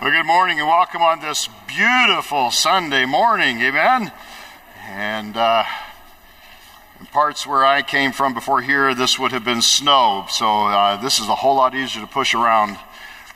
Well, good morning and welcome on this beautiful Sunday morning. Amen. And uh, in parts where I came from before here, this would have been snow. So uh, this is a whole lot easier to push around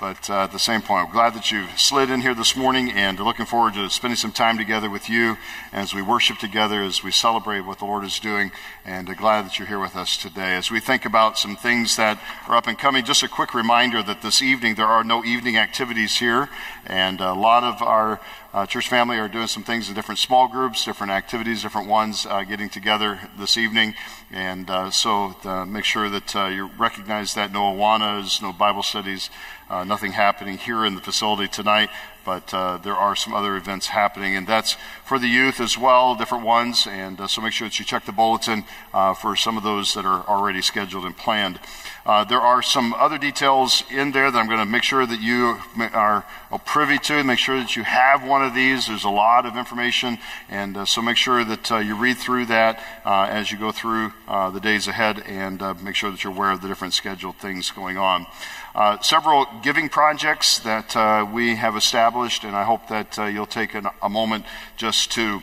but uh, at the same point, I'm glad that you've slid in here this morning and looking forward to spending some time together with you as we worship together, as we celebrate what the Lord is doing. And uh, glad that you're here with us today. As we think about some things that are up and coming, just a quick reminder that this evening there are no evening activities here. And a lot of our uh, church family are doing some things in different small groups, different activities, different ones uh, getting together this evening. And uh, so uh, make sure that uh, you recognize that no Awanas, no Bible studies, uh, nothing happening here in the facility tonight, but uh, there are some other events happening, and that's for the youth as well, different ones. And so make sure that you check the bulletin uh, for some of those that are already scheduled and planned. Uh, there are some other details in there that I'm going to make sure that you are privy to. Make sure that you have one of these. There's a lot of information, and uh, so make sure that you read through that as you go through the days ahead, and make sure that you're aware of the different scheduled things going on. Uh, several giving projects that uh, we have established, and I hope that uh, you'll take an, a moment just to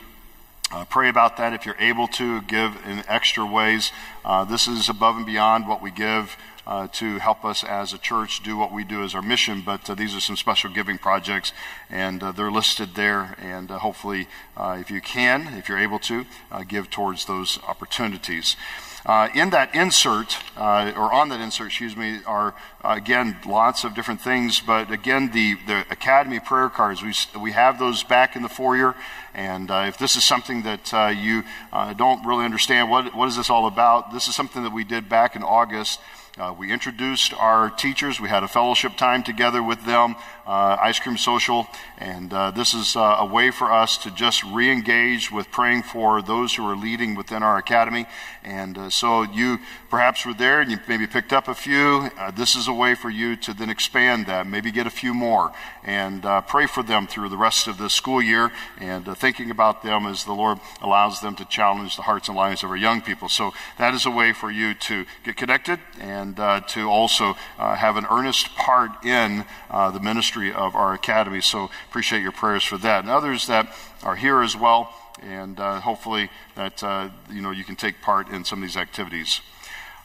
uh, pray about that if you're able to give in extra ways. Uh, this is above and beyond what we give. Uh, to help us as a church do what we do as our mission. But uh, these are some special giving projects, and uh, they're listed there. And hopefully, if you can, if you're able to, give towards those opportunities. Uh, in that insert, uh, or on that insert, excuse me, are uh, again lots of different things. But again, the, the Academy prayer cards, we, we have those back in the foyer. And uh, if this is something that uh, you uh, don't really understand, what, what is this all about? This is something that we did back in August. Uh, we introduced our teachers. We had a fellowship time together with them, uh, ice cream social, and uh, this is uh, a way for us to just re engage with praying for those who are leading within our academy. And uh, so you perhaps were there and you maybe picked up a few. Uh, this is a way for you to then expand that, maybe get a few more, and pray for them through the rest of the school year and thinking about them as the Lord allows them to challenge the hearts and lives of our young people. So that is a way for you to get connected and to also have an earnest part in the ministry of our academy. So appreciate your prayers for that. And others that are here as well, and uh, hopefully that uh, you know you can take part in some of these activities.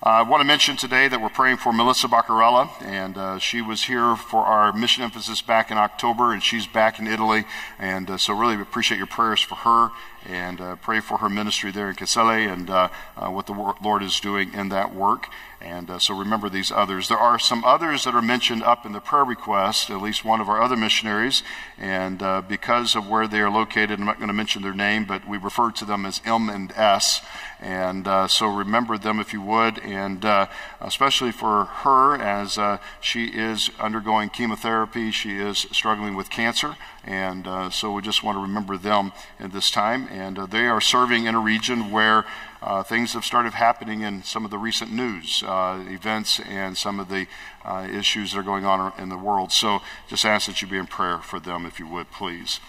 Uh, I want to mention today that we're praying for Melissa Baccarella, and uh, she was here for our mission emphasis back in October, and she's back in Italy. And uh, so, really appreciate your prayers for her and uh, pray for her ministry there in Casale and uh, uh, what the Lord is doing in that work. And uh, so remember these others. There are some others that are mentioned up in the prayer request, at least one of our other missionaries. And uh, because of where they are located, I'm not going to mention their name, but we refer to them as M and S. And uh, so remember them if you would, and especially for her as she is undergoing chemotherapy, she is struggling with cancer. And uh, so we just want to remember them at this time. And uh, they are serving in a region where uh, things have started happening in some of the recent news events and some of the issues that are going on in the world. So just ask that you be in prayer for them if you would, please.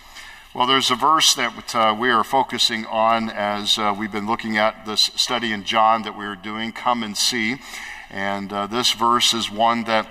Well, there's a verse that uh, we are focusing on as uh, we've been looking at this study in John that we are doing, Come and See. And uh, this verse is one that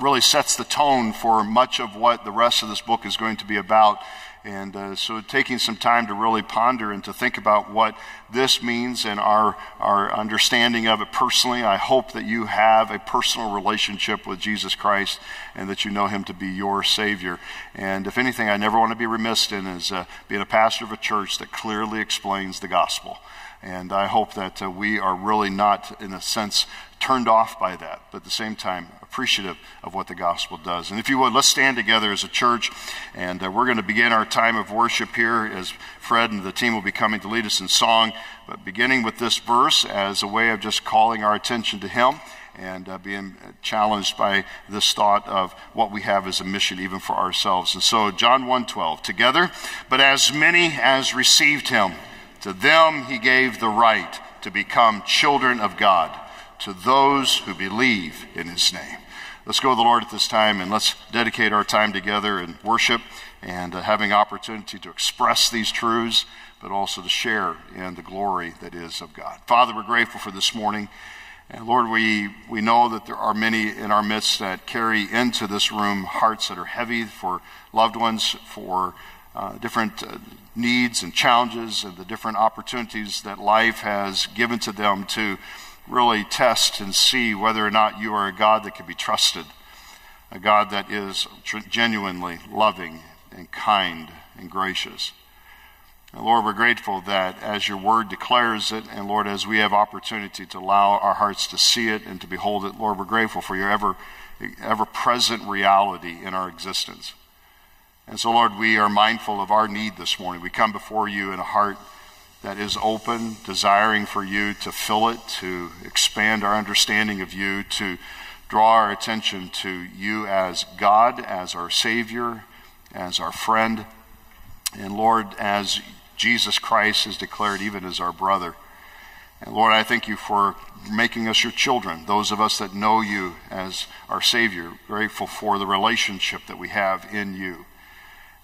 really sets the tone for much of what the rest of this book is going to be about. And uh, so, taking some time to really ponder and to think about what this means and our, our understanding of it personally, I hope that you have a personal relationship with Jesus Christ and that you know Him to be your Savior. And if anything, I never want to be remiss in is uh, being a pastor of a church that clearly explains the gospel. And I hope that uh, we are really not, in a sense, turned off by that, but at the same time, appreciative of what the gospel does. And if you would, let's stand together as a church, and uh, we're going to begin our time of worship here as Fred and the team will be coming to lead us in song, but beginning with this verse as a way of just calling our attention to Him and uh, being challenged by this thought of what we have as a mission even for ourselves. And so John 1:12 together but as many as received him to them he gave the right to become children of God to those who believe in his name. Let's go to the Lord at this time and let's dedicate our time together in worship and uh, having opportunity to express these truths, but also to share in the glory that is of God. Father, we're grateful for this morning. And Lord, we, we know that there are many in our midst that carry into this room hearts that are heavy for loved ones, for uh, different uh, needs and challenges, and the different opportunities that life has given to them to really test and see whether or not you are a God that can be trusted, a God that is genuinely loving and kind and gracious. And Lord, we're grateful that as your word declares it, and Lord, as we have opportunity to allow our hearts to see it and to behold it, Lord, we're grateful for your ever, ever present reality in our existence. And so, Lord, we are mindful of our need this morning. We come before you in a heart that is open, desiring for you to fill it, to expand our understanding of you, to draw our attention to you as God, as our Savior, as our friend, and Lord, as Jesus Christ is declared even as our brother. And Lord, I thank you for making us your children, those of us that know you as our Savior, grateful for the relationship that we have in you.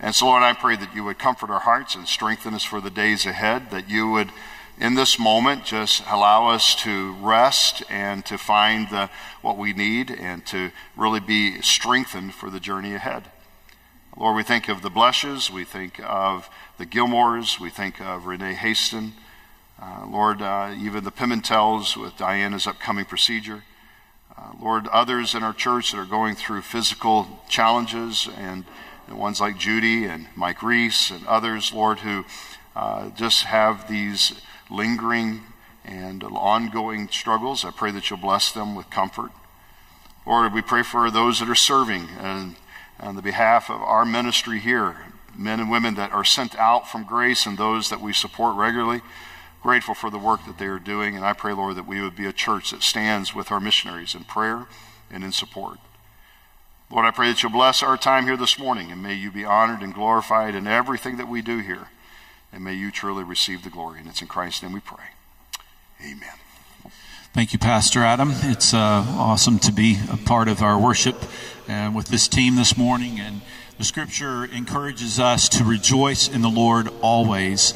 And so, Lord, I pray that you would comfort our hearts and strengthen us for the days ahead, that you would, in this moment, just allow us to rest and to find the, what we need and to really be strengthened for the journey ahead. Lord, we think of the Blushes, we think of the Gilmores, we think of Renee Haston. Uh, Lord, uh, even the Pimentels with Diana's upcoming procedure. Uh, Lord, others in our church that are going through physical challenges and ones like Judy and Mike Reese and others, Lord, who uh, just have these lingering and ongoing struggles. I pray that you'll bless them with comfort. Lord, we pray for those that are serving and on the behalf of our ministry here, men and women that are sent out from grace and those that we support regularly. Grateful for the work that they are doing, and I pray, Lord, that we would be a church that stands with our missionaries in prayer and in support. Lord, I pray that you'll bless our time here this morning, and may you be honored and glorified in everything that we do here. And may you truly receive the glory. And it's in Christ's name we pray. Amen. Thank you, Pastor Adam. It's uh, awesome to be a part of our worship uh, with this team this morning. And the scripture encourages us to rejoice in the Lord always.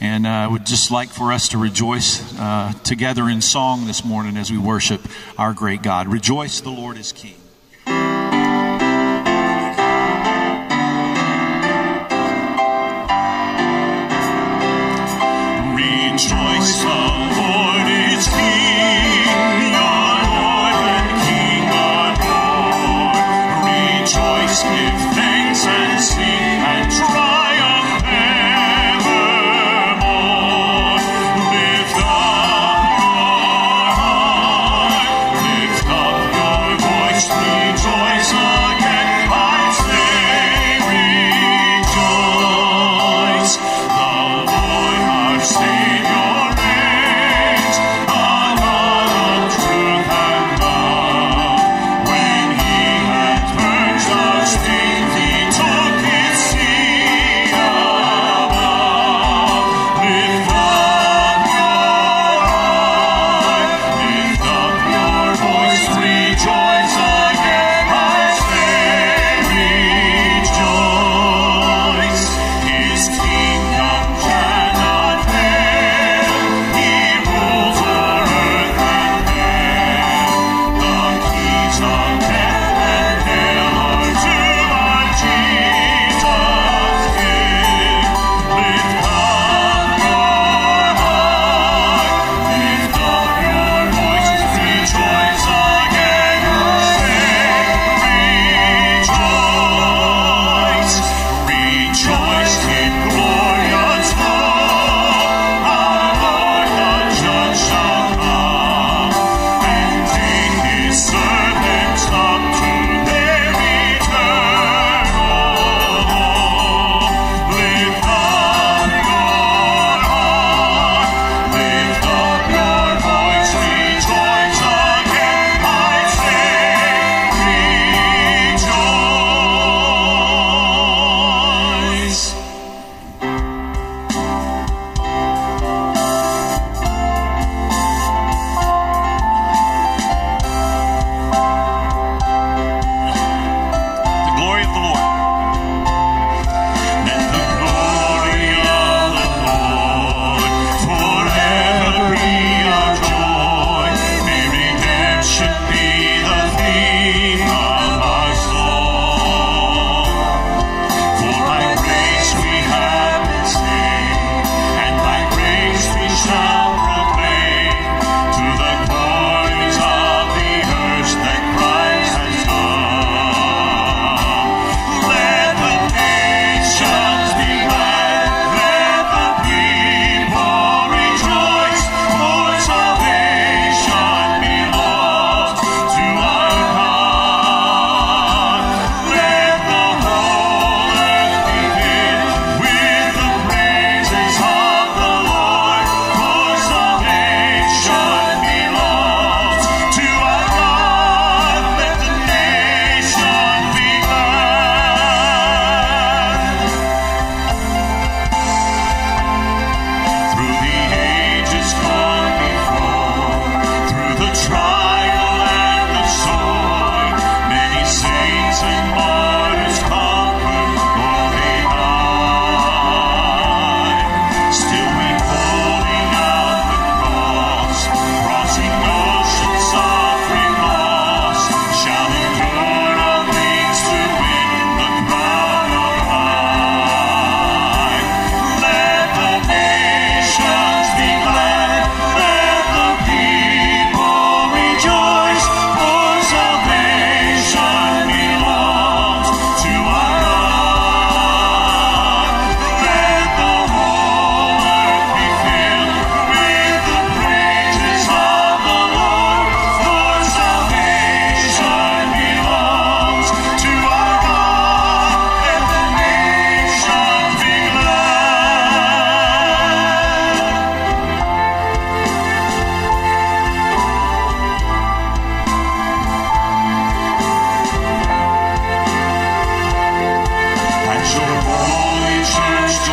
And uh, I would just like for us to rejoice uh, together in song this morning as we worship our great God. Rejoice, the Lord is King. You.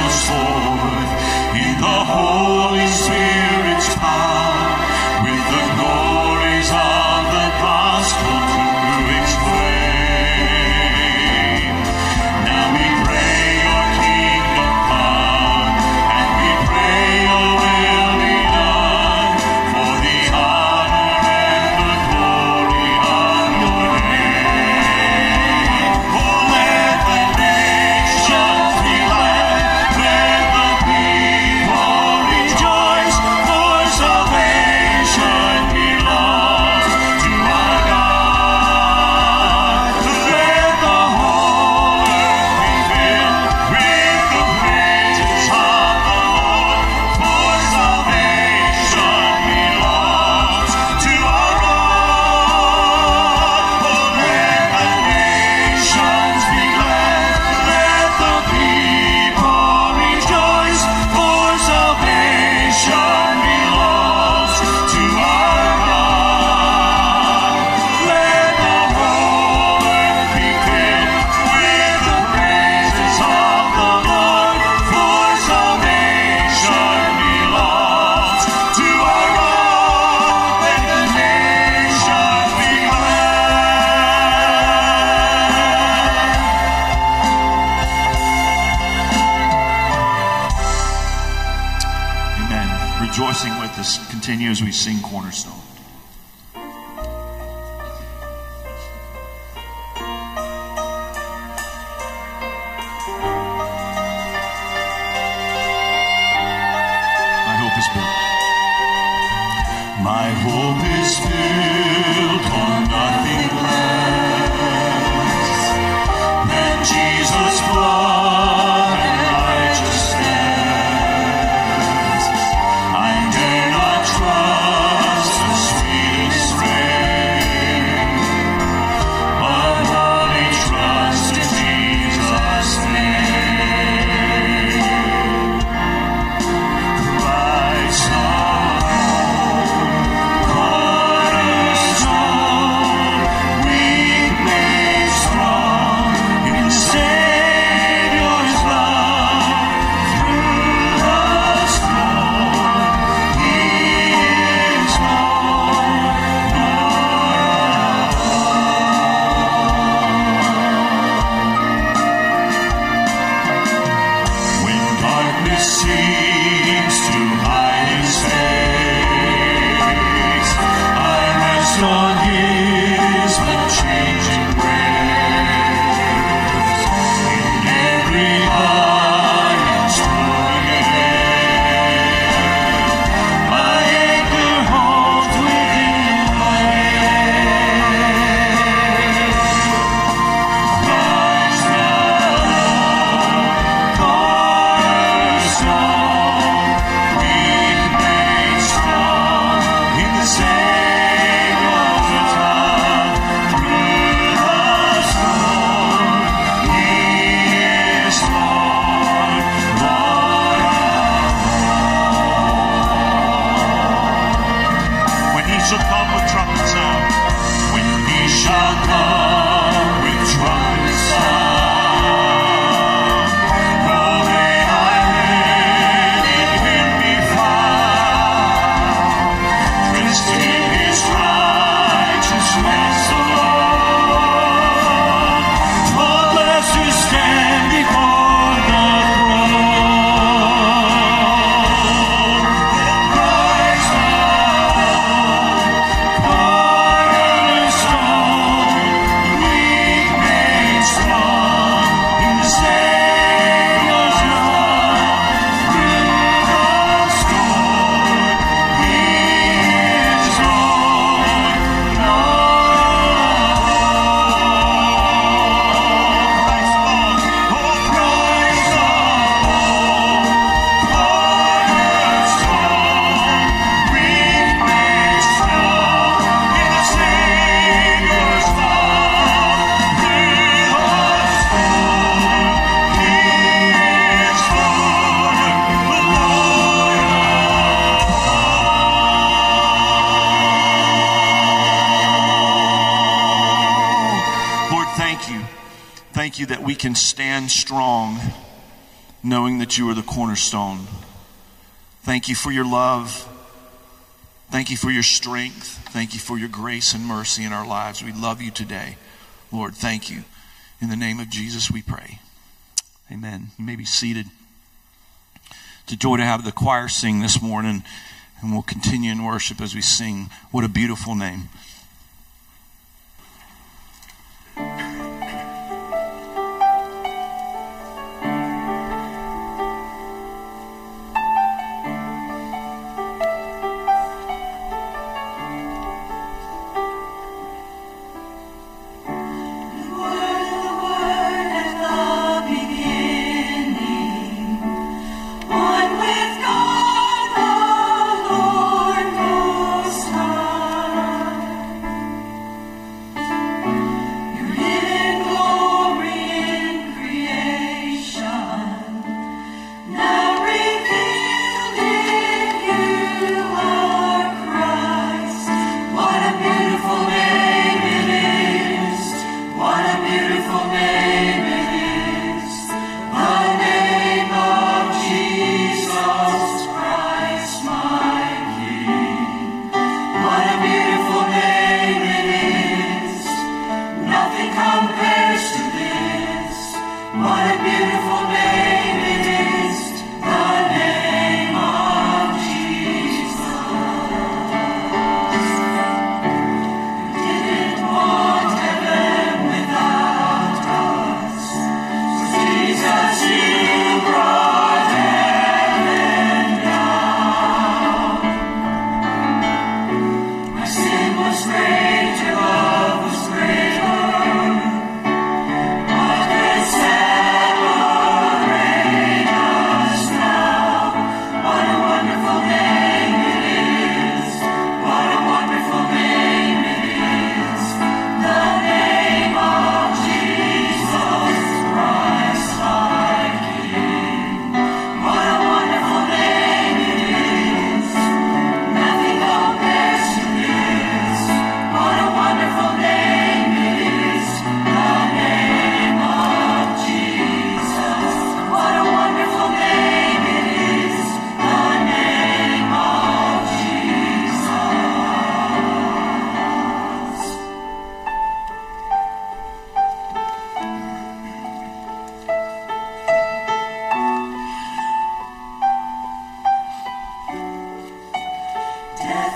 In the whole can stand strong knowing that you are the cornerstone. Thank you for your love. Thank you for your strength. Thank you for your grace and mercy in our lives. We love you today. Lord, thank you. In the name of Jesus, we pray. Amen. You may be seated. It's a joy to have the choir sing this morning, and we'll continue in worship as we sing. What a beautiful name.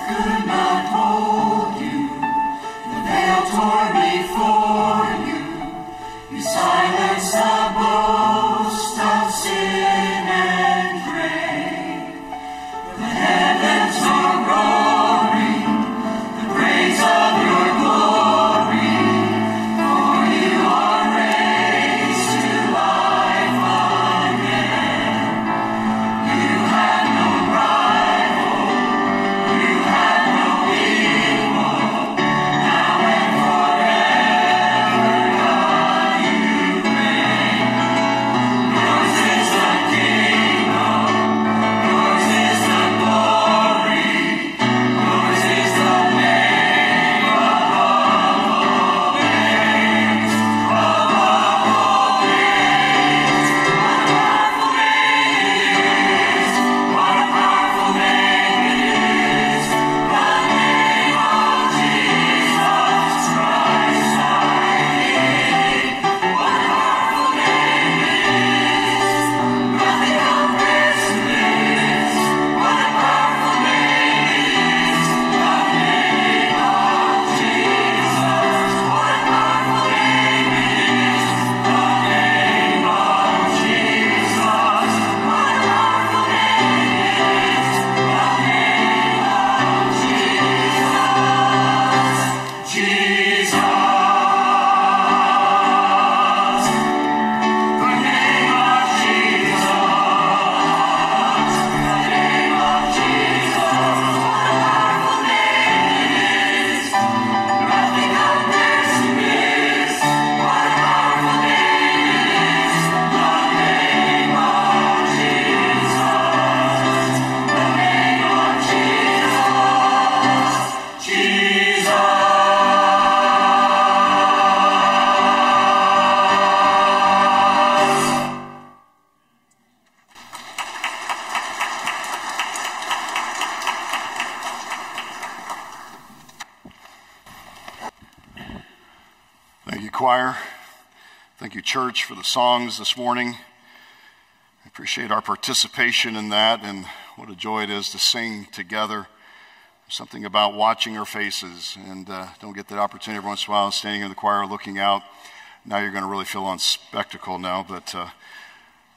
Yeah. Church for the songs this morning. I appreciate our participation in that and what a joy it is to sing together. something about watching our faces, and uh, don't get that opportunity every once in a while, standing in the choir looking out. Now you're going to really feel on spectacle now, but uh,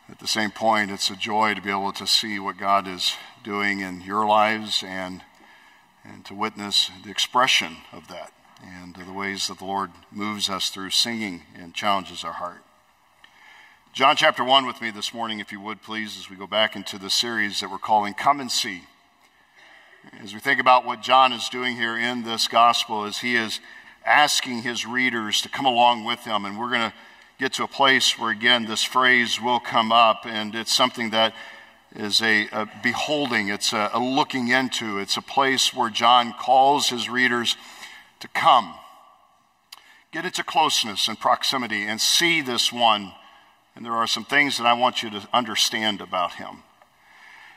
at the same point, it's a joy to be able to see what God is doing in your lives and, and to witness the expression of that and the ways that the Lord moves us through singing and challenges our heart. John chapter 1 with me this morning, if you would please, as we go back into the series that we're calling Come and See. As we think about what John is doing here in this gospel, as he is asking his readers to come along with him, and we're going to get to a place where, again, this phrase will come up, and it's something that is a, a beholding, it's a, a looking into, it's a place where John calls his readers to come. Get into closeness and proximity and see this one. And there are some things that I want you to understand about him.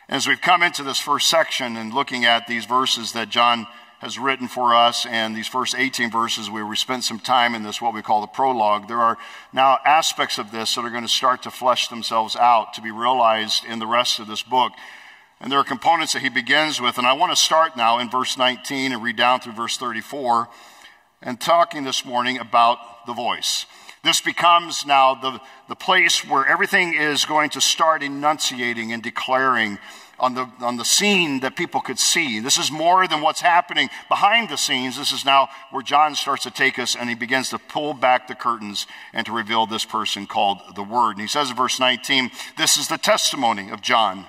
As we've come into this first section and looking at these verses that John has written for us and these first 18 verses where we spent some time in this, what we call the prologue, there are now aspects of this that are going to start to flesh themselves out to be realized in the rest of this book. And there are components that he begins with. And I want to start now in verse 19 and read down through verse 34 and talking this morning about the voice. This becomes now the, the place where everything is going to start enunciating and declaring on the, on the scene that people could see. This is more than what's happening behind the scenes. This is now where John starts to take us and he begins to pull back the curtains and to reveal this person called the Word. And he says in verse 19, This is the testimony of John.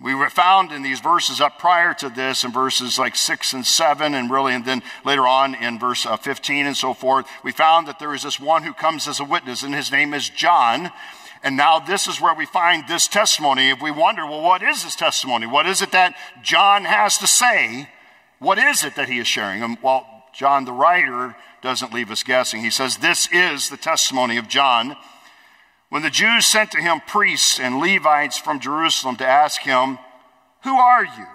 We were found in these verses up prior to this, in verses like 6 and 7, and really, and then later on in verse uh, 15 and so forth, we found that there is this one who comes as a witness, and his name is John. And now this is where we find this testimony. If we wonder, well, what is this testimony? What is it that John has to say? What is it that he is sharing? And, well, John, the writer, doesn't leave us guessing. He says, This is the testimony of John when the Jews sent to him priests and Levites from Jerusalem to ask him, Who are you?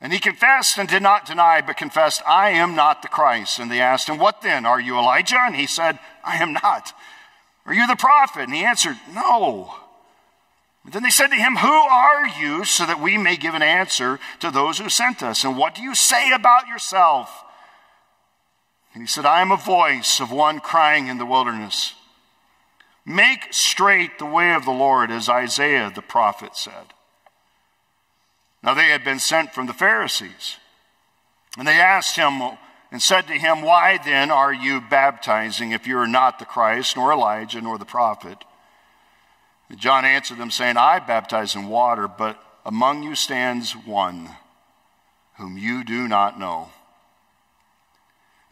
And he confessed and did not deny, but confessed, I am not the Christ. And they asked him, What then? Are you Elijah? And he said, I am not. Are you the prophet? And he answered, No. But then they said to him, Who are you? So that we may give an answer to those who sent us. And what do you say about yourself? And he said, I am a voice of one crying in the wilderness. Make straight the way of the Lord, as Isaiah the prophet said. Now they had been sent from the Pharisees. And they asked him and said to him, Why then are you baptizing if you are not the Christ, nor Elijah, nor the prophet? And John answered them, saying, I baptize in water, but among you stands one whom you do not know.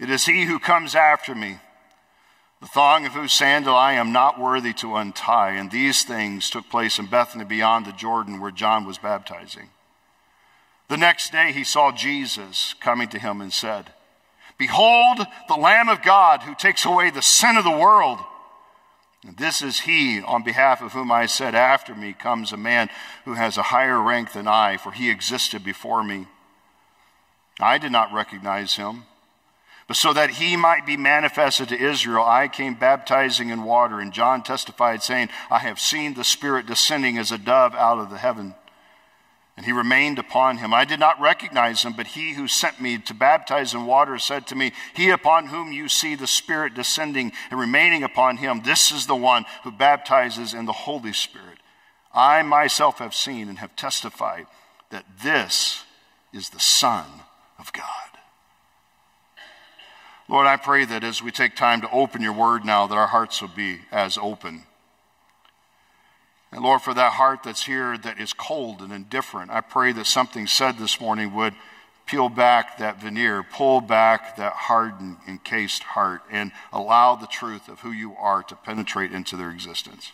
It is he who comes after me the thong of whose sandal I am not worthy to untie. And these things took place in Bethany beyond the Jordan where John was baptizing. The next day he saw Jesus coming to him and said, Behold, the Lamb of God who takes away the sin of the world. And this is he on behalf of whom I said, After me comes a man who has a higher rank than I, for he existed before me. I did not recognize him. But so that he might be manifested to Israel, I came baptizing in water. And John testified, saying, I have seen the Spirit descending as a dove out of the heaven. And he remained upon him. I did not recognize him, but he who sent me to baptize in water said to me, He upon whom you see the Spirit descending and remaining upon him, this is the one who baptizes in the Holy Spirit. I myself have seen and have testified that this is the Son of God. Lord, I pray that as we take time to open your word now, that our hearts will be as open. And Lord, for that heart that's here that is cold and indifferent, I pray that something said this morning would peel back that veneer, pull back that hardened, encased heart, and allow the truth of who you are to penetrate into their existence.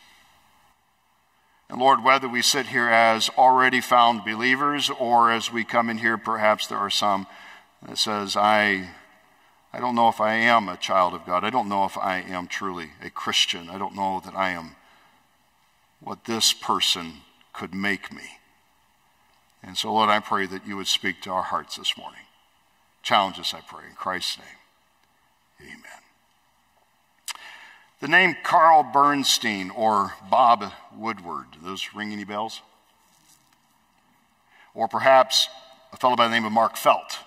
And Lord, whether we sit here as already found believers or as we come in here, perhaps there are some that says, I I don't know if I am a child of God. I don't know if I am truly a Christian. I don't know that I am what this person could make me. And so, Lord, I pray that you would speak to our hearts this morning. Challenge us, I pray, in Christ's name. Amen. The name Carl Bernstein or Bob Woodward, do those ring any bells? Or perhaps a fellow by the name of Mark Felt.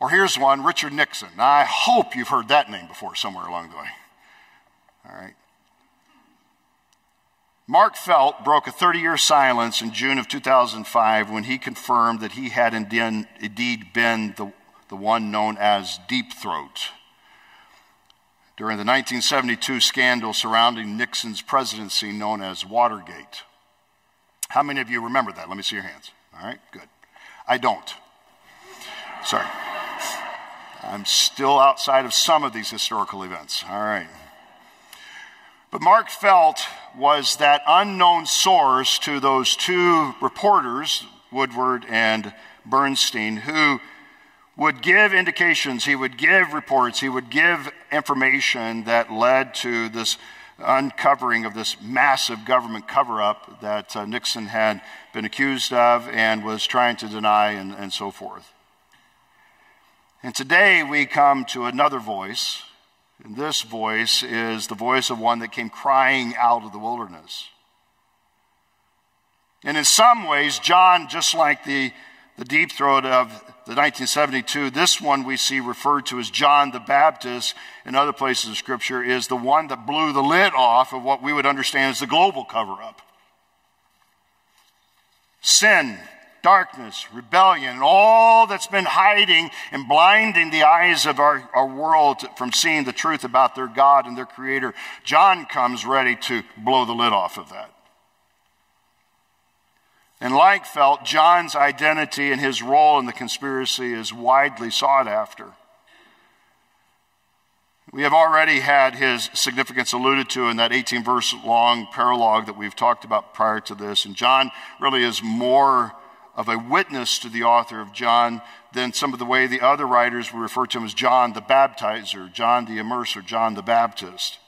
Or here's one, Richard Nixon. Now, I hope you've heard that name before somewhere along the way. All right. Mark Felt broke a 30 year silence in June of 2005 when he confirmed that he had indeed been the, the one known as Deep Throat during the 1972 scandal surrounding Nixon's presidency known as Watergate. How many of you remember that? Let me see your hands. All right, good. I don't. Sorry. I'm still outside of some of these historical events. All right. But Mark Felt was that unknown source to those two reporters, Woodward and Bernstein, who would give indications, he would give reports, he would give information that led to this uncovering of this massive government cover up that uh, Nixon had been accused of and was trying to deny, and, and so forth. And today we come to another voice and this voice is the voice of one that came crying out of the wilderness. And in some ways, John, just like the, the deep throat of the 1972, this one we see referred to as John the Baptist in other places of Scripture, is the one that blew the lid off of what we would understand as the global cover up. Sin darkness, rebellion, all that's been hiding and blinding the eyes of our, our world from seeing the truth about their God and their Creator. John comes ready to blow the lid off of that. And like Felt, John's identity and his role in the conspiracy is widely sought after. We have already had his significance alluded to in that 18 verse long prologue that we've talked about prior to this. And John really is more of a witness to the author of John than some of the way the other writers would refer to him as John the Baptizer, John the Immerser, John the Baptist.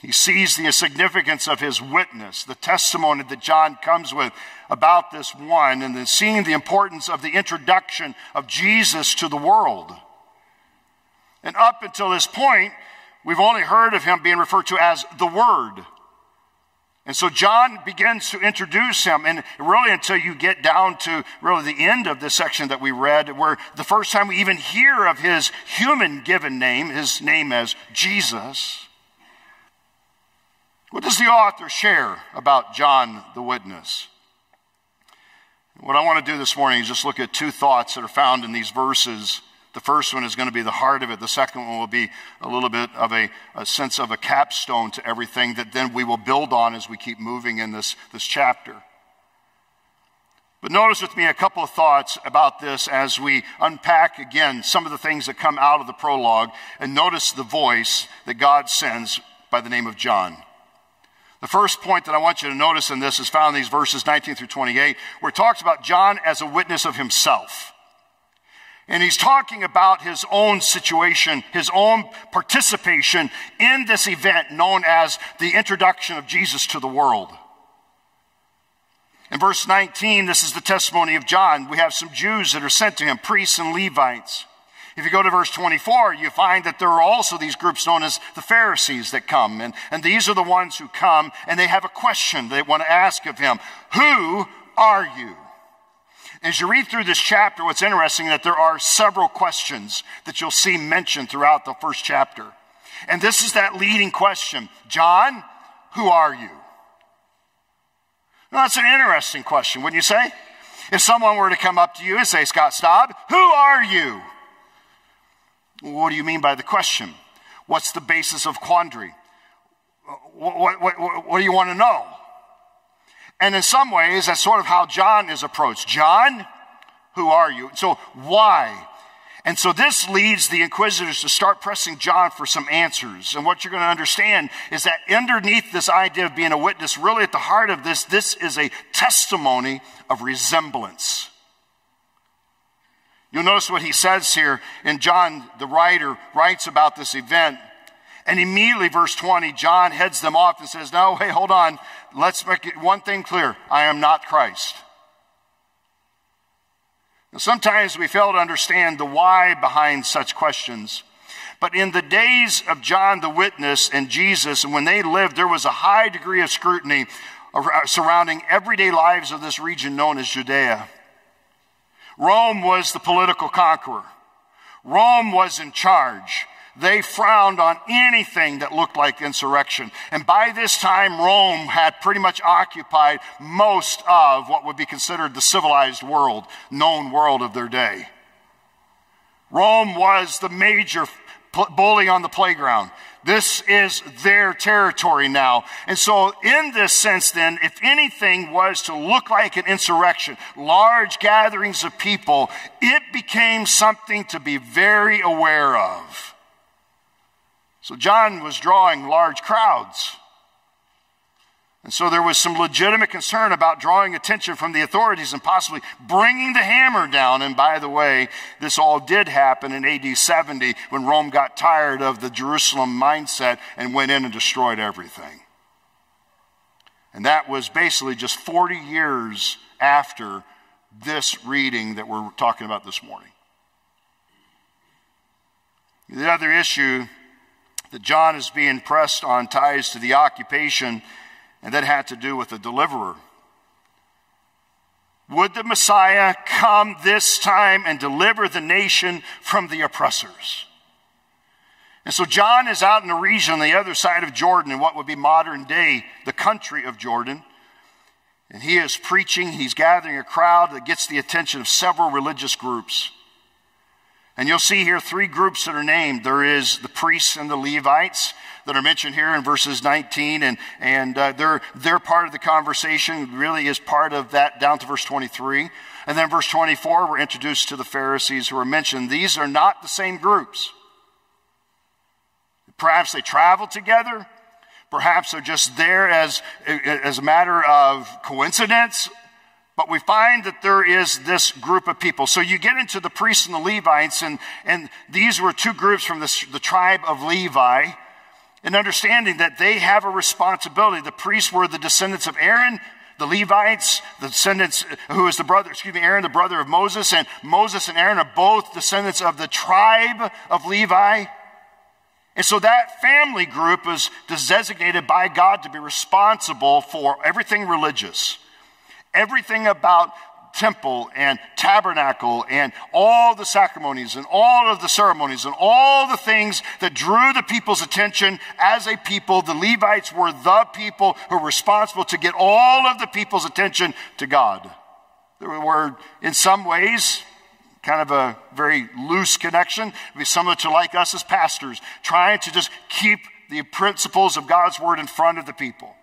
He sees the significance of his witness, the testimony that John comes with about this one, and then seeing the importance of the introduction of Jesus to the world. And up until this point, we've only heard of him being referred to as the Word. And so John begins to introduce him, and really until you get down to really the end of this section that we read, where the first time we even hear of his human given name, his name as Jesus. What does the author share about John the Witness? What I want to do this morning is just look at two thoughts that are found in these verses the first one is going to be the heart of it. The second one will be a little bit of a, a, sense of a capstone to everything that then we will build on as we keep moving in this, this chapter. But notice with me a couple of thoughts about this as we unpack again some of the things that come out of the prologue and notice the voice that God sends by the name of John. The first point that I want you to notice in this is found in these verses 19 through 28, where it talks about John as a witness of himself. And he's talking about his own situation, his own participation in this event known as the introduction of Jesus to the world. In verse 19, this is the testimony of John. We have some Jews that are sent to him, priests and Levites. If you go to verse 24, you find that there are also these groups known as the Pharisees that come. And, and these are the ones who come and they have a question they want to ask of him Who are you? As you read through this chapter, what's interesting is that there are several questions that you'll see mentioned throughout the first chapter. And this is that leading question John, who are you? Now, that's an interesting question, wouldn't you say? If someone were to come up to you and say, Scott Staub, who are you? What do you mean by the question? What's the basis of quandary? What, what, what, what do you want to know? And in some ways, that's sort of how John is approached. John, who are you? So, why? And so this leads the inquisitors to start pressing John for some answers. And what you're going to understand is that underneath this idea of being a witness, really at the heart of this, this is a testimony of resemblance. You'll notice what he says here, and John, the writer, writes about this event. And immediately, verse 20, John heads them off and says, No, hey, hold on. Let's make it one thing clear I am not Christ. Now, sometimes we fail to understand the why behind such questions. But in the days of John the Witness and Jesus, and when they lived, there was a high degree of scrutiny uh, surrounding everyday lives of this region known as Judea. Rome was the political conqueror. Rome was in charge. They frowned on anything that looked like insurrection. And by this time, Rome had pretty much occupied most of what would be considered the civilized world, known world of their day. Rome was the major bully on the playground. This is their territory now. And so, in this sense, then, if anything was to look like an insurrection, large gatherings of people, it became something to be very aware of. So, John was drawing large crowds. And so there was some legitimate concern about drawing attention from the authorities and possibly bringing the hammer down. And by the way, this all did happen in AD 70 when Rome got tired of the Jerusalem mindset and went in and destroyed everything. And that was basically just 40 years after this reading that we're talking about this morning. The other issue that John is being pressed on ties to the occupation and that had to do with the deliverer. Would the Messiah come this time and deliver the nation from the oppressors? And so John is out in a region on the other side of Jordan in what would be modern day the country of Jordan. And he is preaching, he's gathering a crowd that gets the attention of several religious groups. And you'll see here three groups that are named. There is the priests and the Levites that are mentioned here in verses 19, and, and uh, they're, they're part of the conversation, really is part of that down to verse 23. And then verse 24, we're introduced to the Pharisees who are mentioned. These are not the same groups. Perhaps they travel together. Perhaps they're just there as, as a matter of coincidence but we find that there is this group of people. So you get into the priests and the Levites, and, and these were two groups from the, the tribe of Levi, and understanding that they have a responsibility. The priests were the descendants of Aaron, the Levites, the descendants, who is the brother, excuse me, Aaron, the brother of Moses, and Moses and Aaron are both descendants of the tribe of Levi. And so that family group is designated by God to be responsible for everything religious. Everything about temple and tabernacle and all the ceremonies and all of the ceremonies and all the things that drew the people's attention as a people. The Levites were the people who were responsible to get all of the people's attention to God. There were, in some ways, kind of a very loose connection. Be similar to like us as pastors, trying to just keep the principles of God's word in front of the people.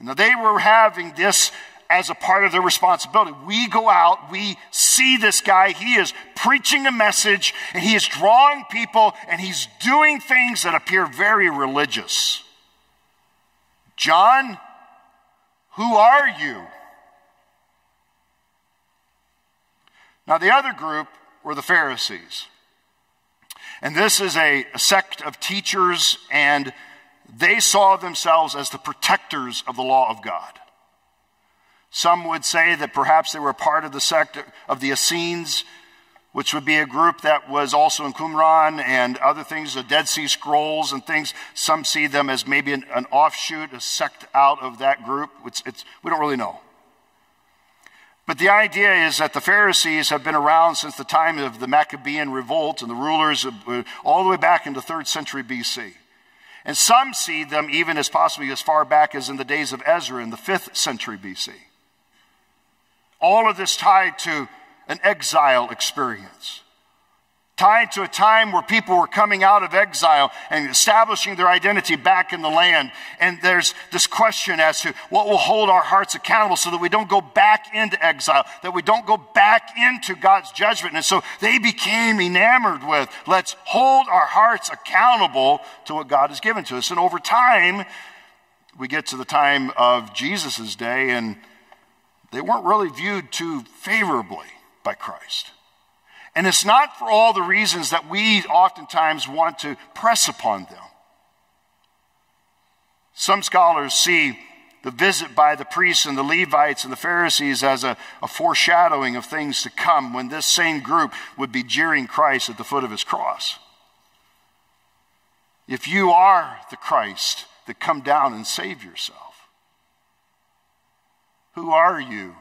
Now, they were having this as a part of their responsibility. We go out, we see this guy, he is preaching a message, and he is drawing people, and he's doing things that appear very religious. John, who are you? Now, the other group were the Pharisees. And this is a, a sect of teachers and they saw themselves as the protectors of the law of God. Some would say that perhaps they were part of the sect of the Essenes, which would be a group that was also in Qumran and other things, the Dead Sea Scrolls and things. Some see them as maybe an, an offshoot, a sect out of that group. It's, it's, we don't really know. But the idea is that the Pharisees have been around since the time of the Maccabean revolt and the rulers uh, all the way back into 3rd century BC. And some see them even as possibly as far back as in the days of Ezra in the 5th century BC. All of this tied to an exile experience tied to a time where people were coming out of exile and establishing their identity back in the land. And there's this question as to what will hold our hearts accountable so that we don't go back into exile, that we don't go back into God's judgment. And so they became enamored with let's hold our hearts accountable to what God has given to us. And over time, we get to the time of Jesus' day, and they weren't really viewed too favorably by Christ. And it's not for all the reasons that we oftentimes want to press upon them. Some scholars see the visit by the priests and the Levites and the Pharisees as a, a, foreshadowing of things to come when this same group would be jeering Christ at the foot of his cross. If you are the Christ, that come down and save yourself. Who are you?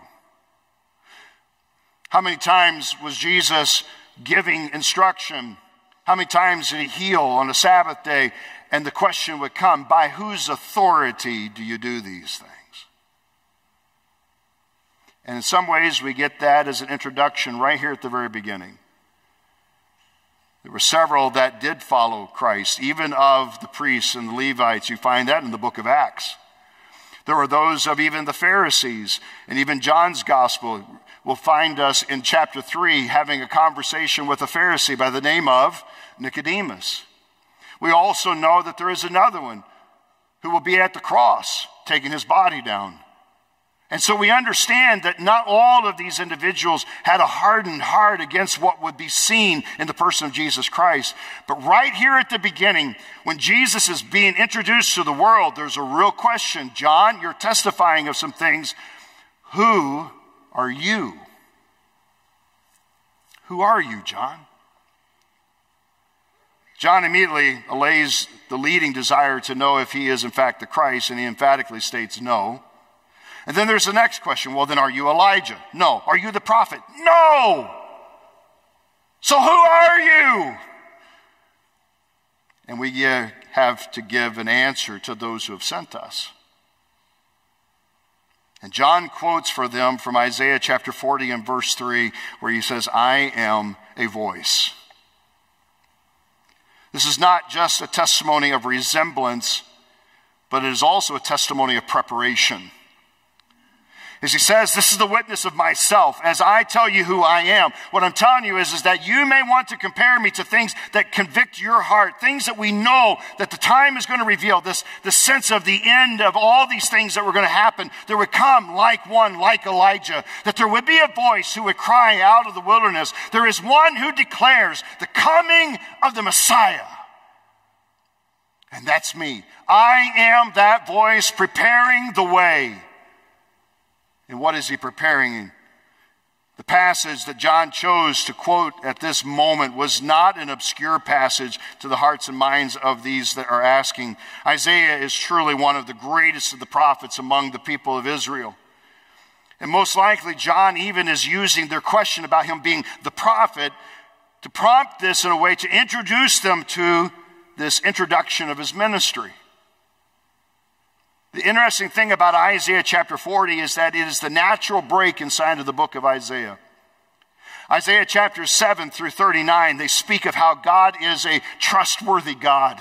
How many times was Jesus giving instruction? How many times did he heal on a Sabbath day? And the question would come by whose authority do you do these things? And in some ways, we get that as an introduction right here at the very beginning. There were several that did follow Christ, even of the priests and the Levites. You find that in the book of Acts. There were those of even the Pharisees, and even John's gospel will find us in chapter 3 having a conversation with a Pharisee by the name of Nicodemus. We also know that there is another one who will be at the cross taking his body down. And so we understand that not all of these individuals had a hardened heart against what would be seen in the person of Jesus Christ. But right here at the beginning, when Jesus is being introduced to the world, there's a real question. John, you're testifying of some things. Who are you? Who are you, John? John immediately allays the leading desire to know if he is in fact the Christ, and he emphatically states no. And then there's the next question. Well, then are you Elijah? No. Are you the prophet? No. So who are you? And we uh, have to give an answer to those who have sent us. And John quotes for them from Isaiah chapter 40 and verse 3, where he says, I am a voice. This is not just a testimony of resemblance, but it is also a testimony of preparation. As he says, This is the witness of myself as I tell you who I am. What I'm telling you is, is that you may want to compare me to things that convict your heart, things that we know that the time is going to reveal, this, this sense of the end of all these things that were going to happen. There would come like one, like Elijah, that there would be a voice who would cry out of the wilderness. There is one who declares the coming of the Messiah. And that's me. I am that voice preparing the way. And what is he preparing? The passage that John chose to quote at this moment was not an obscure passage to the hearts and minds of these that are asking. Isaiah is truly one of the greatest of the prophets among the people of Israel. And most likely, John even is using their question about him being the prophet to prompt this in a way to introduce them to this introduction of his ministry. The interesting thing about Isaiah chapter 40 is that it is the natural break inside of the book of Isaiah. Isaiah chapter 7 through 39, they speak of how God is a trustworthy God.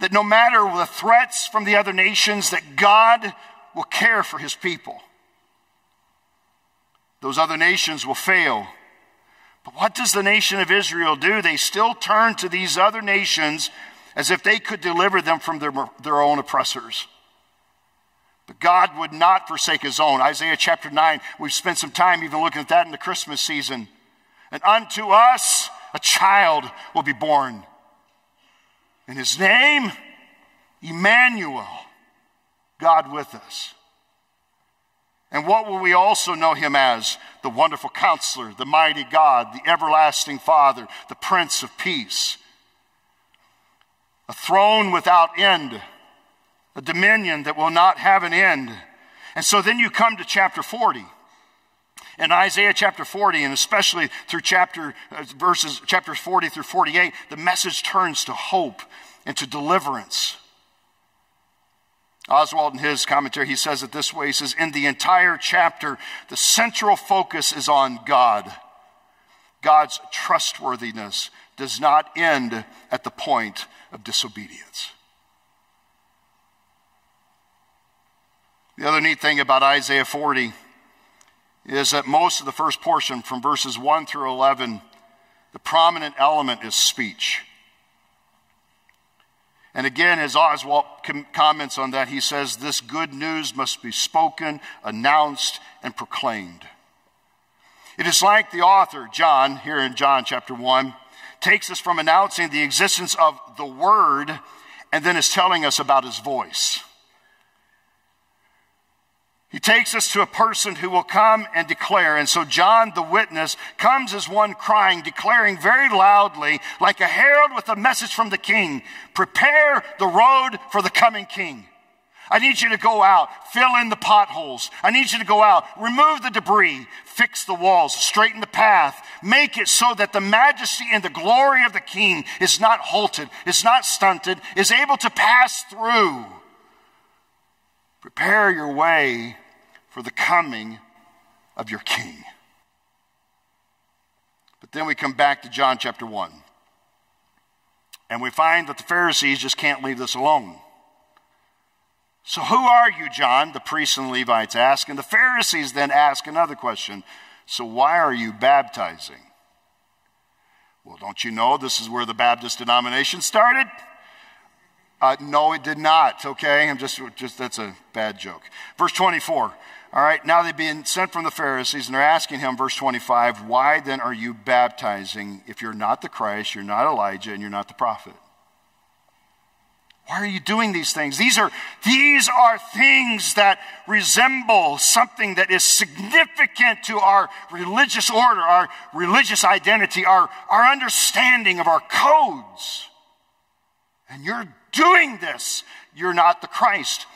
That no matter the threats from the other nations, that God will care for his people. Those other nations will fail. But what does the nation of Israel do? They still turn to these other nations as if they could deliver them from their, their own oppressors. But God would not forsake his own. Isaiah chapter 9, we've spent some time even looking at that in the Christmas season. And unto us a child will be born. And his name, Emmanuel, God with us. And what will we also know him as? The wonderful counselor, the mighty God, the everlasting Father, the Prince of Peace a throne without end, a dominion that will not have an end. And so then you come to chapter 40. In Isaiah chapter 40, and especially through chapter uh, verses chapters 40 through 48, the message turns to hope and to deliverance. Oswalt, in his commentary, he says it this way: He says, In the entire chapter, the central focus is on God. God's trustworthiness does not end at the point of disobedience. The other neat thing about Isaiah 40 is that most of the first portion, from verses 1 through 11, the prominent element is speech. And again, as Oswalt com- comments on that, he says, This good news must be spoken, announced, and proclaimed. It is like the author, John, here in John chapter 1, takes us from announcing the existence of the Word and then is telling us about His voice. He takes us to a person who will come and declare. And so John the witness comes as one crying, declaring very loudly, like a herald with a message from the king prepare the road for the coming king. I need you to go out, fill in the potholes. I need you to go out, remove the debris, fix the walls, straighten the path, make it so that the majesty and the glory of the king is not halted, is not stunted, is able to pass through. Prepare your way for the coming of your king. But then we come back to John chapter 1. And we find that the Pharisees just can't leave this alone. So, who are you, John? The priests and Levites ask. And the Pharisees then ask another question So, why are you baptizing? Well, don't you know this is where the Baptist denomination started? Uh, no, it did not. Okay, I'm just, just that's a bad joke. Verse 24. All right, now they've been sent from the Pharisees, and they're asking him, verse 25, why then are you baptizing if you're not the Christ, you're not Elijah, and you're not the prophet? Why are you doing these things? These are, these are things that resemble something that is significant to our religious order, our religious identity, our, our understanding of our codes. And you're doing this. You're not the Christ.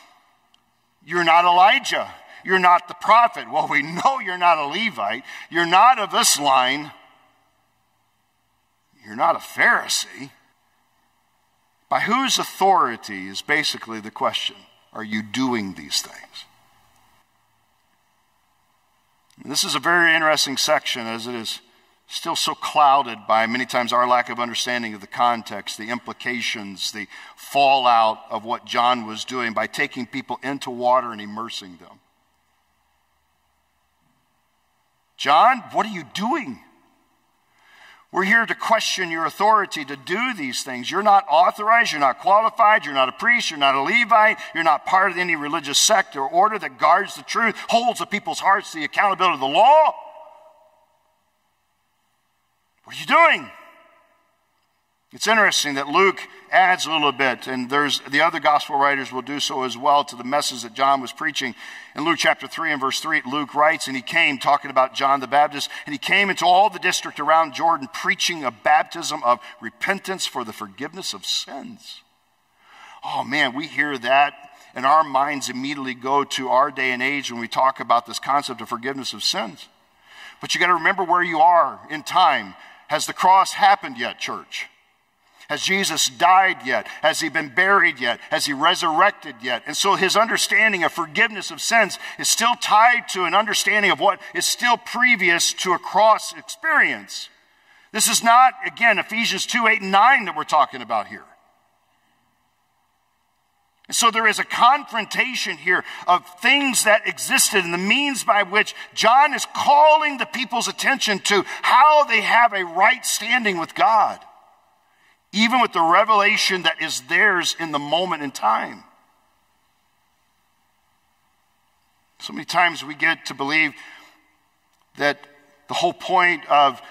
You're not Elijah. You're not the prophet. Well, we know you're not a Levite. You're not of this line. You're not a Pharisee. By whose authority is basically the question. Are you doing these things? This is a very interesting section as it is still so clouded by many times our lack of understanding of the context, the implications, the fallout of what John was doing by taking people into water and immersing them. John, what are you doing? We're here to question your authority to do these things. You're not authorized, you're not qualified, you're not a priest, you're not a Levite, you're not part of any religious sect or order that guards the truth, holds the people's hearts the accountability of the law. What are you doing? It's interesting that Luke adds a little bit, and there's the other gospel writers will do so as well to the message that John was preaching. In Luke chapter 3 and verse 3, Luke writes, And he came talking about John the Baptist, and he came into all the district around Jordan preaching a baptism of repentance for the forgiveness of sins. Oh man, we hear that, and our minds immediately go to our day and age when we talk about this concept of forgiveness of sins. But you got to remember where you are in time. Has the cross happened yet, church? Has Jesus died yet? Has he been buried yet? Has he resurrected yet? And so his understanding of forgiveness of sins is still tied to an understanding of what is still previous to a cross experience. This is not, again, Ephesians 2 8 and 9 that we're talking about here. And so there is a confrontation here of things that existed and the means by which John is calling the people's attention to how they have a right standing with God, even with the revelation that is theirs in the moment in time. So many times we get to believe that the whole point of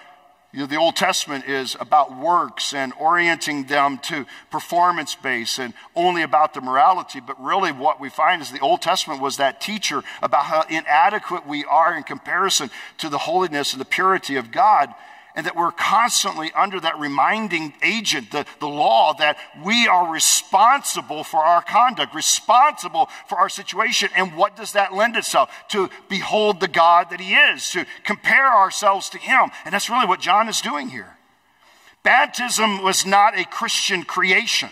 you know, the Old Testament is about works and orienting them to performance base and only about the morality. But really, what we find is the Old Testament was that teacher about how inadequate we are in comparison to the holiness and the purity of God and that we're constantly under that reminding agent, the, the law, that we are responsible for our conduct, responsible for our situation. And what does that lend itself? To behold the God that He is, to compare ourselves to Him. And that's really what John is doing here. Baptism was not a Christian creation.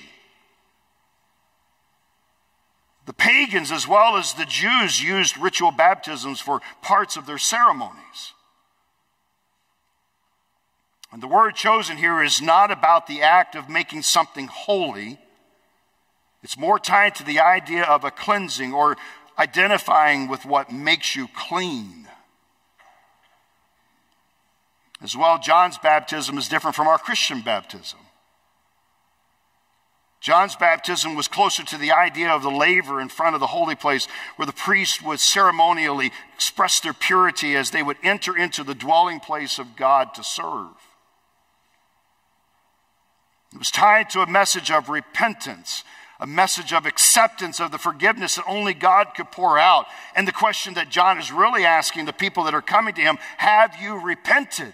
The pagans, as well as the Jews, used ritual baptisms for parts of their ceremonies. And the word chosen here is not about the act of making something holy. It's more tied to the idea of a cleansing or identifying with what makes you clean. As well, John's baptism is different from our Christian baptism. John's baptism was closer to the idea of the laver in front of the holy place, where the priest would ceremonially express their purity as they would enter into the dwelling place of God to serve. It was tied to a message of repentance, a message of acceptance of the forgiveness that only God could pour out. And the question that John is really asking the people that are coming to him have you repented?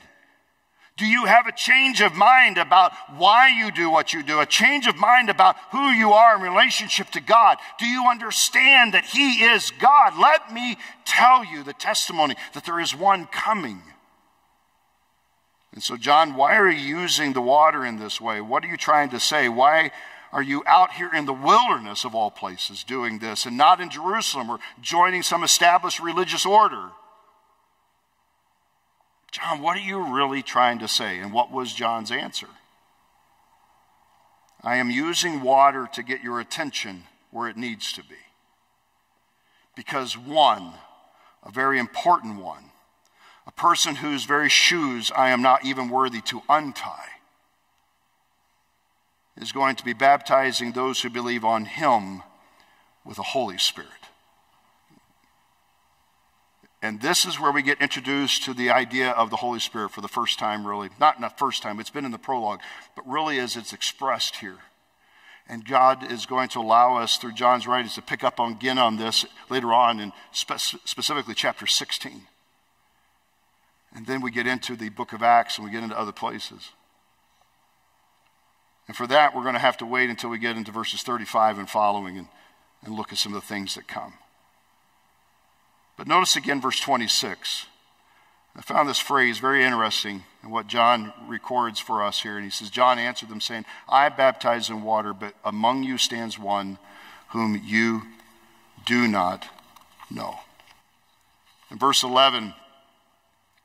Do you have a change of mind about why you do what you do? A change of mind about who you are in relationship to God? Do you understand that He is God? Let me tell you the testimony that there is one coming. And so, John, why are you using the water in this way? What are you trying to say? Why are you out here in the wilderness of all places doing this and not in Jerusalem or joining some established religious order? John, what are you really trying to say? And what was John's answer? I am using water to get your attention where it needs to be. Because one, a very important one, a person whose very shoes I am not even worthy to untie, is going to be baptizing those who believe on him with the Holy Spirit. And this is where we get introduced to the idea of the Holy Spirit for the first time, really. Not the first time, it's been in the prologue, but really as it's expressed here. And God is going to allow us through John's writings to pick up on, again on this later on in spe- specifically chapter 16. And then we get into the book of Acts and we get into other places. And for that, we're going to have to wait until we get into verses 35 and following and, and look at some of the things that come. But notice again verse 26. I found this phrase very interesting in what John records for us here. And he says, John answered them, saying, I baptize in water, but among you stands one whom you do not know. In verse 11,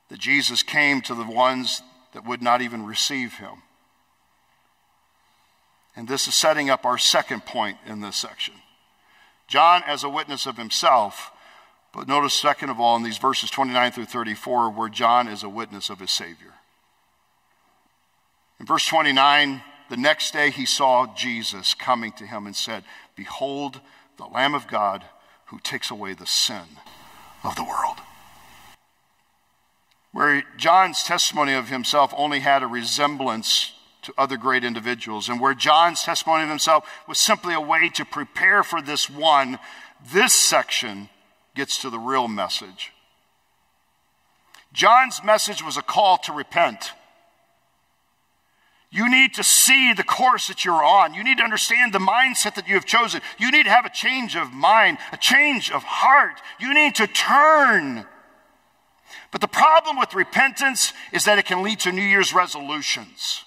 that Jesus came to the ones that would not even receive him. And this is setting up our second point in this section. John, as a witness of himself, but notice, second of all, in these verses 29 through 34, where John is a witness of his Savior. In verse 29, the next day he saw Jesus coming to him and said, Behold, the Lamb of God who takes away the sin of the world. Where John's testimony of himself only had a resemblance to other great individuals, and where John's testimony of himself was simply a way to prepare for this one, this section gets to the real message. John's message was a call to repent. You need to see the course that you're on. You need to understand the mindset that you have chosen. You need to have a change of mind, a change of heart. You need to turn. But the problem with repentance is that it can lead to New Year's resolutions.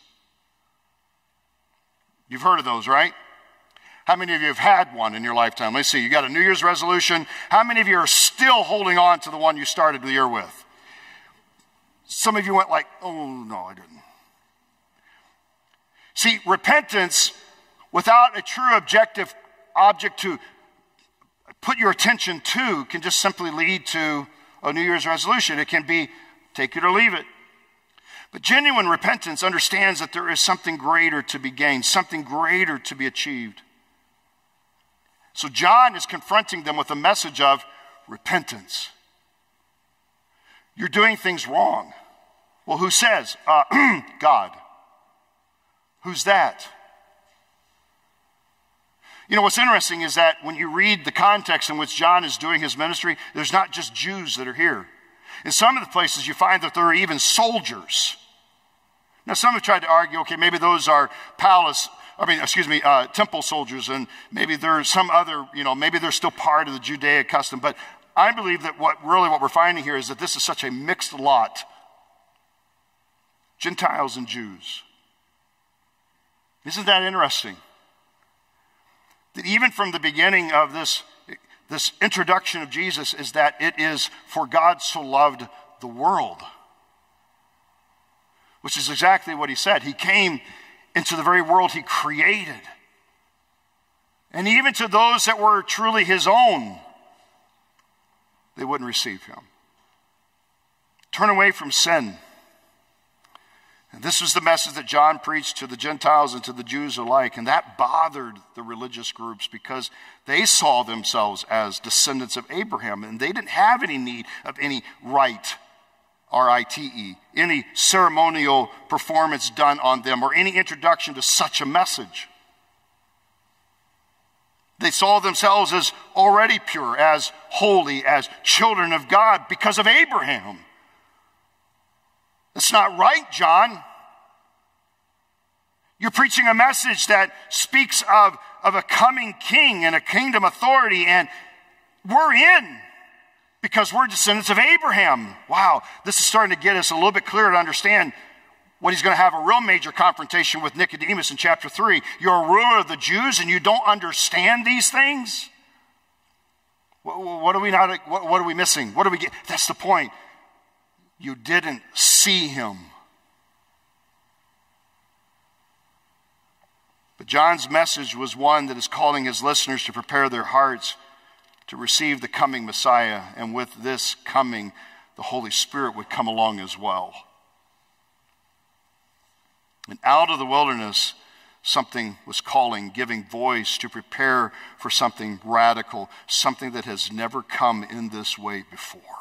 You've heard of those, right? How many of you have had one in your lifetime? Let's see, you got a New Year's resolution. How many of you are still holding on to the one you started the year with? Some of you went like, oh, no, I didn't. See, repentance without a true objective object to put your attention to can just simply lead to a New Year's resolution. It can be take it or leave it. But genuine repentance understands that there is something greater to be gained, something greater to be achieved. So John is confronting them with a message of repentance. You're doing things wrong. Well, who says? Uh, God. Who's that? You know, what's interesting is that when you read the context in which John is doing his ministry, there's not just Jews that are here. In some of the places, you find that there are even soldiers. Now, some have tried to argue okay, maybe those are palace I mean, excuse me, uh, temple soldiers, and maybe there's some other, you know, maybe they're still part of the Judaic custom. But I believe that what really what we're finding here is that this is such a mixed lot Gentiles and Jews. Isn't that interesting? That even from the beginning of this, this introduction of Jesus is that it is for God so loved the world, which is exactly what he said. He came into the very world he created. And even to those that were truly his own, they wouldn't receive him. Turn away from sin. And this was the message that John preached to the Gentiles and to the Jews alike. And that bothered the religious groups because they saw themselves as descendants of Abraham and they didn't have any need of any rite R I T E, any ceremonial performance done on them or any introduction to such a message. They saw themselves as already pure, as holy, as children of God because of Abraham. That's not right, John. You're preaching a message that speaks of, of a coming king and a kingdom authority, and we're in because we're descendants of Abraham. Wow, this is starting to get us a little bit clearer to understand what he's going to have a real major confrontation with Nicodemus in chapter 3. You're a ruler of the Jews and you don't understand these things? What, what are we not, what, what are we missing? What do we get? That's the point. You didn't see him. But John's message was one that is calling his listeners to prepare their hearts to receive the coming Messiah. And with this coming, the Holy Spirit would come along as well. And out of the wilderness, something was calling, giving voice to prepare for something radical, something that has never come in this way before.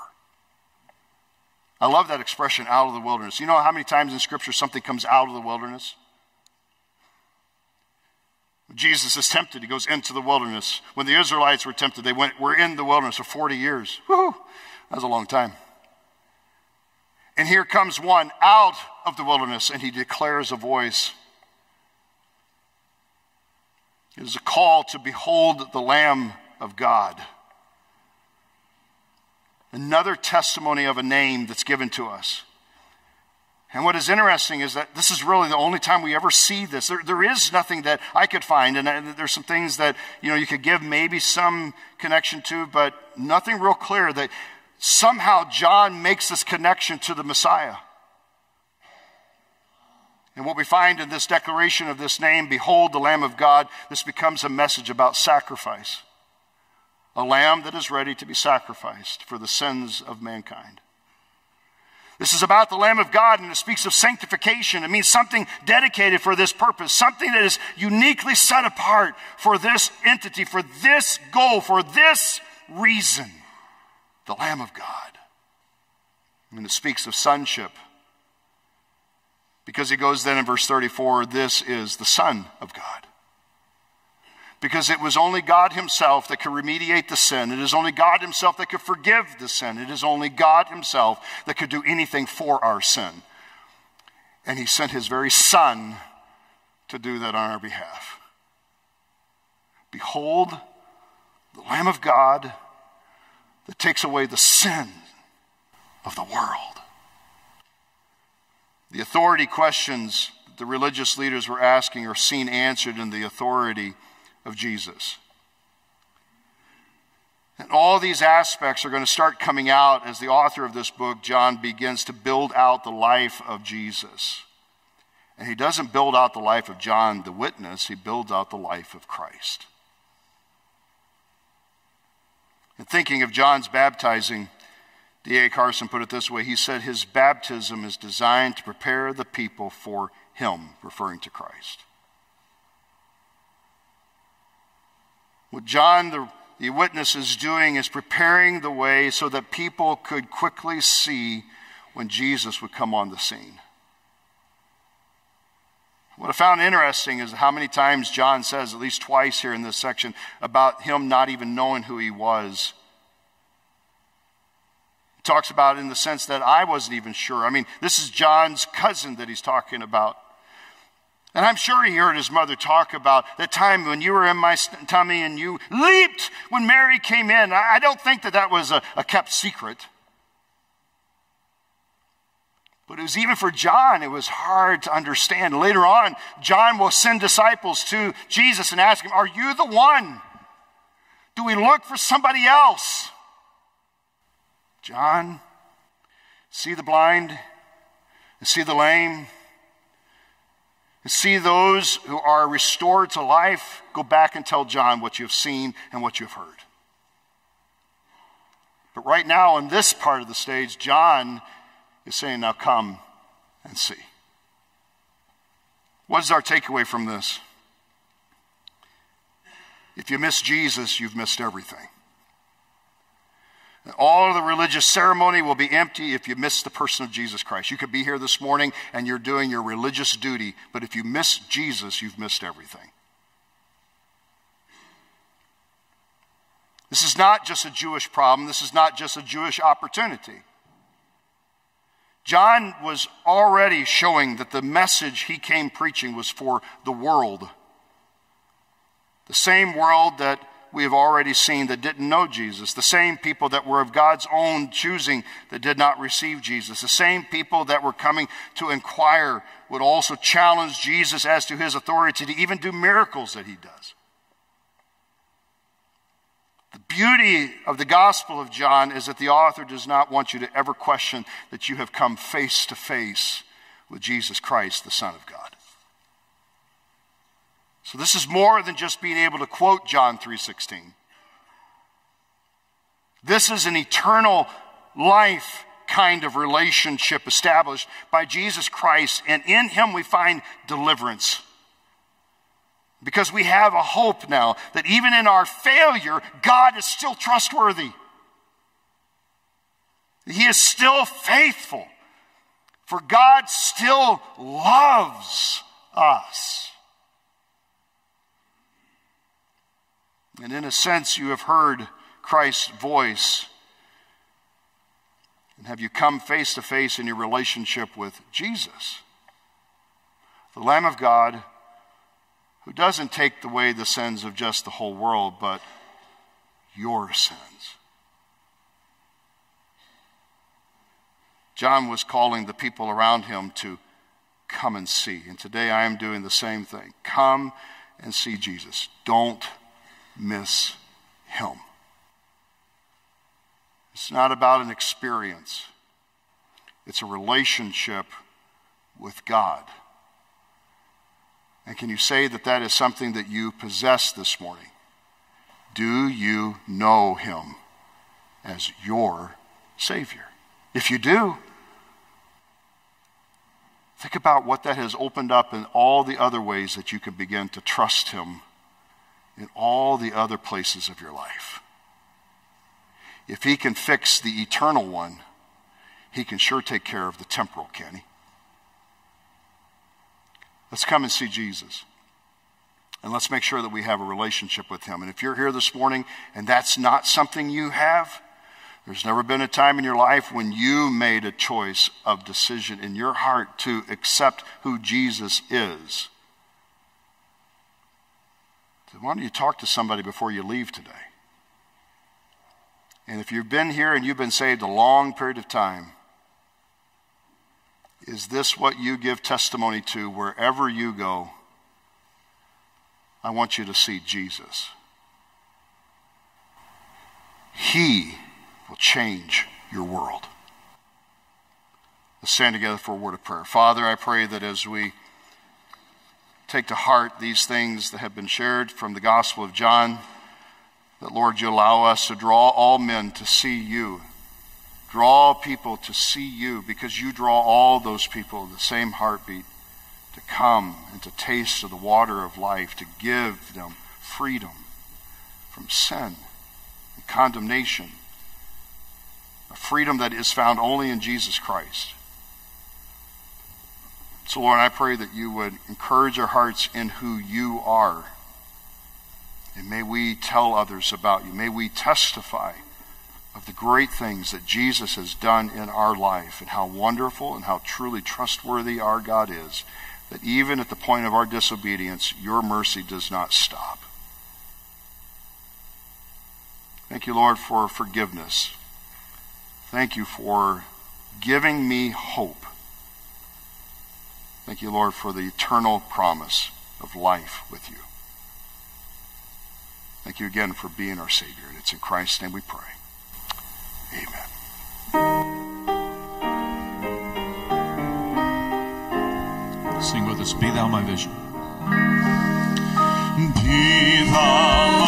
I love that expression, out of the wilderness. You know how many times in Scripture something comes out of the wilderness? Jesus is tempted, he goes into the wilderness. When the Israelites were tempted, they went, were in the wilderness for 40 years. Woo! That was a long time. And here comes one out of the wilderness, and he declares a voice. It is a call to behold the Lamb of God. Another testimony of a name that's given to us. And what is interesting is that this is really the only time we ever see this. There, there is nothing that I could find, and there's some things that you know you could give maybe some connection to, but nothing real clear that somehow John makes this connection to the Messiah. And what we find in this declaration of this name, Behold the Lamb of God, this becomes a message about sacrifice. A lamb that is ready to be sacrificed for the sins of mankind. This is about the Lamb of God, and it speaks of sanctification. It means something dedicated for this purpose, something that is uniquely set apart for this entity, for this goal, for this reason the Lamb of God. And it speaks of sonship. Because he goes then in verse 34 this is the Son of God. Because it was only God Himself that could remediate the sin. It is only God Himself that could forgive the sin. It is only God Himself that could do anything for our sin. And He sent His very Son to do that on our behalf. Behold, the Lamb of God that takes away the sin of the world. The authority questions that the religious leaders were asking are seen answered in the authority of Jesus. And all these aspects are going to start coming out as the author of this book, John, begins to build out the life of Jesus. And he doesn't build out the life of John, the witness, he builds out the life of Christ. And thinking of John's baptizing, D.A. Carson put it this way he said, His baptism is designed to prepare the people for him, referring to Christ. What John, the, the witness, is doing is preparing the way so that people could quickly see when Jesus would come on the scene. What I found interesting is how many times John says, at least twice here in this section, about him not even knowing who he was. He talks about in the sense that I wasn't even sure. I mean, this is John's cousin that he's talking about. And I'm sure he heard his mother talk about that time when you were in my tummy and you leaped when Mary came in. I don't think that that was a, a kept secret. But it was even for John, it was hard to understand. Later on, John will send disciples to Jesus and ask him, Are you the one? Do we look for somebody else? John, see the blind and see the lame see those who are restored to life. Go back and tell John what you've seen and what you've heard. But right now, in this part of the stage, John is saying, Now come and see. What is our takeaway from this? If you miss Jesus, you've missed everything. All the religious ceremony will be empty if you miss the person of Jesus Christ. You could be here this morning and you're doing your religious duty, but if you miss Jesus, you've missed everything. This is not just a Jewish problem, this is not just a Jewish opportunity. John was already showing that the message he came preaching was for the world. The same world that we have already seen that didn't know Jesus, the same people that were of God's own choosing that did not receive Jesus, the same people that were coming to inquire would also challenge Jesus as to his authority to even do miracles that he does. The beauty of the Gospel of John is that the author does not want you to ever question that you have come face to face with Jesus Christ, the Son of God. So this is more than just being able to quote John 3:16. This is an eternal life kind of relationship established by Jesus Christ and in him we find deliverance. Because we have a hope now that even in our failure, God is still trustworthy. He is still faithful. For God still loves us. And in a sense, you have heard Christ's voice. And have you come face to face in your relationship with Jesus? The Lamb of God who doesn't take away the sins of just the whole world, but your sins. John was calling the people around him to come and see. And today I am doing the same thing. Come and see Jesus. Don't miss him. It's not about an experience, it's a relationship with God. And can you say that that is something that you possess this morning? Do you know him as your Savior? If you do, think about what that has opened up in all the other ways that you can begin to trust him in all the other places of your life. If he can fix the eternal one, he can sure take care of the temporal, can he? Let's come and see Jesus. And let's make sure that we have a relationship with him. And if you're here this morning and that's not something you have, there's never been a time in your life when you made a choice of decision in your heart to accept who Jesus is. Why don't you talk to somebody before you leave today? And if you've been here and you've been saved a long period of time, is this what you give testimony to wherever you go? I want you to see Jesus. He will change your world. Let's stand together for a word of prayer. Father, I pray that as we take to heart these things that have been shared from the Gospel of John, that Lord, you allow us to draw all men to see you Draw people to see you because you draw all those people in the same heartbeat to come and to taste of the water of life, to give them freedom from sin and condemnation, a freedom that is found only in Jesus Christ. So, Lord, I pray that you would encourage our hearts in who you are. And may we tell others about you. May we testify of the great things that Jesus has done in our life and how wonderful and how truly trustworthy our God is, that even at the point of our disobedience, your mercy does not stop. Thank you, Lord, for forgiveness. Thank you for giving me hope. Thank you, Lord, for the eternal promise of life with you. Thank you again for being our Savior. And it's in Christ's name we pray. Amen. Sing with us, Be Thou My Vision. Be Thou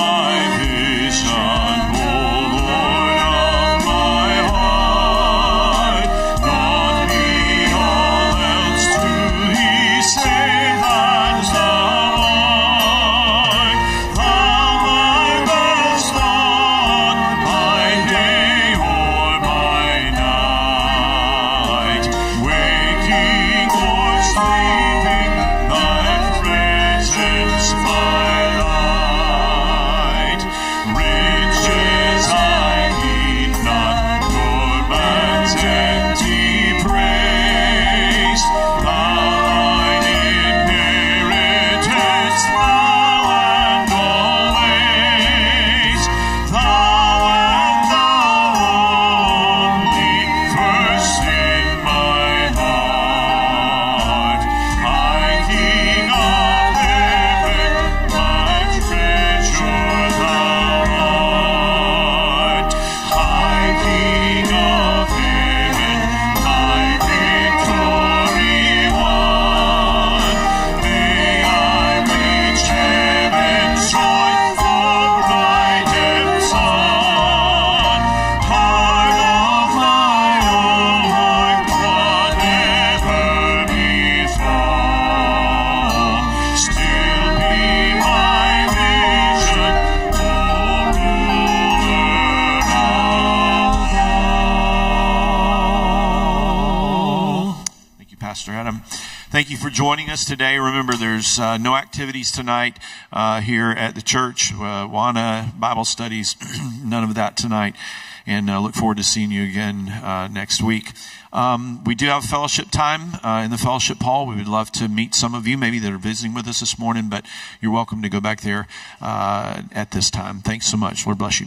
us today. Remember, there's uh, no activities tonight uh, here at the church. Uh, AWANA Bible studies, none of that tonight. And uh, look forward to seeing you again uh, next week. Um, we do have fellowship time uh, in the fellowship hall. We would love to meet some of you, maybe that are visiting with us this morning, but you're welcome to go back there uh, at this time. Thanks so much. Lord bless you.